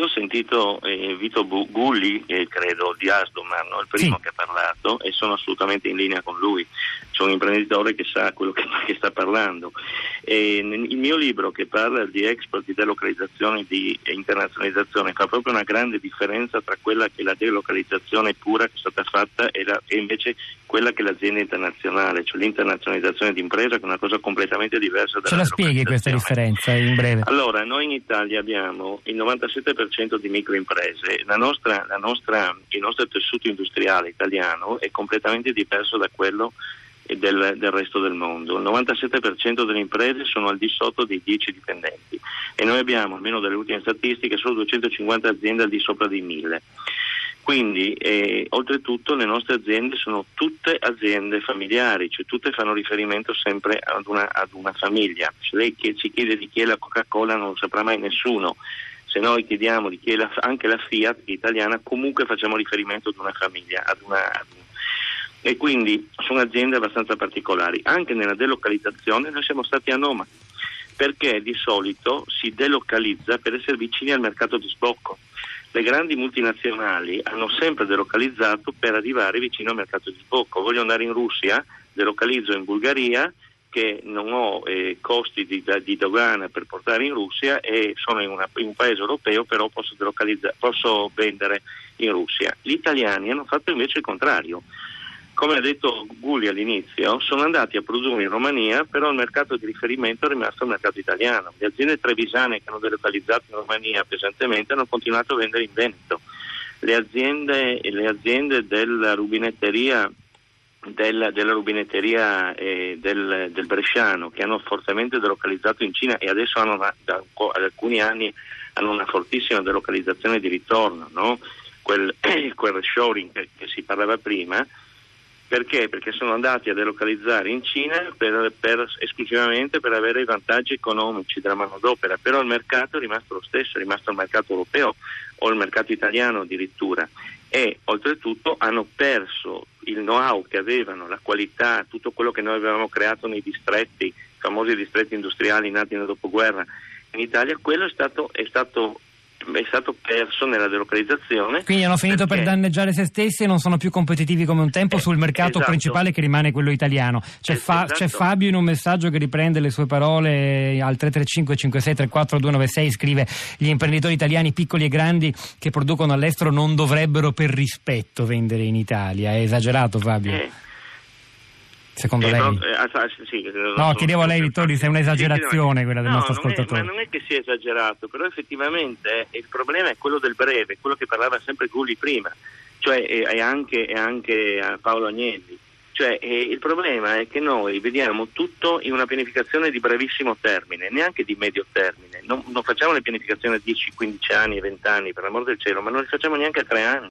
io ho sentito eh, Vito Gulli, eh, credo, di Asdomar, no? il primo sì. che ha parlato, e sono assolutamente in linea con lui. C'è un imprenditore che sa quello che, che sta parlando. E il mio libro che parla di export, di delocalizzazione, di internazionalizzazione, fa proprio una grande differenza tra quella che è la delocalizzazione pura che è stata fatta e, la, e invece quella che è l'azienda internazionale, cioè l'internazionalizzazione di impresa, che è una cosa completamente diversa dalla Ce la spieghi questa differenza in breve? Allora, noi in Italia abbiamo il 97% di microimprese, la nostra, la nostra, il nostro tessuto industriale italiano è completamente diverso da quello del, del, resto del mondo. Il 97% delle imprese sono al di sotto dei 10 dipendenti e noi abbiamo, almeno dalle ultime statistiche, solo 250 aziende al di sopra dei 1000. Quindi, eh, oltretutto, le nostre aziende sono tutte aziende familiari, cioè tutte fanno riferimento sempre ad una, ad una famiglia. Se lei ci chiede di chi è la Coca-Cola non lo saprà mai nessuno. Se noi chiediamo di chi è la, anche la Fiat italiana, comunque facciamo riferimento ad una famiglia, ad una, ad una e quindi sono aziende abbastanza particolari. Anche nella delocalizzazione noi siamo stati anomali, perché di solito si delocalizza per essere vicini al mercato di sbocco. Le grandi multinazionali hanno sempre delocalizzato per arrivare vicino al mercato di sbocco. Voglio andare in Russia, delocalizzo in Bulgaria, che non ho eh, costi di, di, dogana per portare in Russia e sono in, una, in un paese europeo, però posso, posso vendere in Russia. Gli italiani hanno fatto invece il contrario come ha detto Gulli all'inizio, sono andati a produrre in Romania, però il mercato di riferimento è rimasto il mercato italiano. Le aziende trevisane che hanno delocalizzato in Romania pesantemente hanno continuato a vendere in Veneto. Le aziende, le aziende della rubinetteria del, della rubinetteria eh, del, del, Bresciano che hanno fortemente delocalizzato in Cina e adesso hanno una, da, da, alcuni anni hanno una fortissima delocalizzazione di ritorno, no? quel, quel reshoring che, che si parlava prima, perché? Perché sono andati a delocalizzare in Cina per, per, esclusivamente per avere i vantaggi economici della manodopera, però il mercato è rimasto lo stesso, è rimasto il mercato europeo o il mercato italiano addirittura e oltretutto hanno perso il know-how che avevano, la qualità, tutto quello che noi avevamo creato nei distretti, i famosi distretti industriali nati nel dopoguerra in Italia, quello è stato, è stato è stato perso nella delocalizzazione. Quindi hanno finito perché... per danneggiare se stessi e non sono più competitivi come un tempo eh, sul mercato esatto. principale che rimane quello italiano. C'è, fa... esatto. c'è, Fabio in un messaggio che riprende le sue parole al 335 56 34 296 scrive gli imprenditori italiani piccoli e grandi che producono all'estero non dovrebbero per rispetto vendere in Italia. È esagerato Fabio? Eh. Secondo eh, lei? No, eh, ah, sì, no chiedevo a lei, Vittorio, se è un'esagerazione quella del no, nostro ascoltatore. È, ma non è che sia esagerato, però effettivamente il problema è quello del breve, quello che parlava sempre Gulli prima, cioè e anche, e anche Paolo Agnelli. Cioè, eh, il problema è che noi vediamo tutto in una pianificazione di brevissimo termine, neanche di medio termine. Non, non facciamo le pianificazioni a 10, 15 anni, 20 anni, per l'amor del cielo, ma non le facciamo neanche a 3 anni.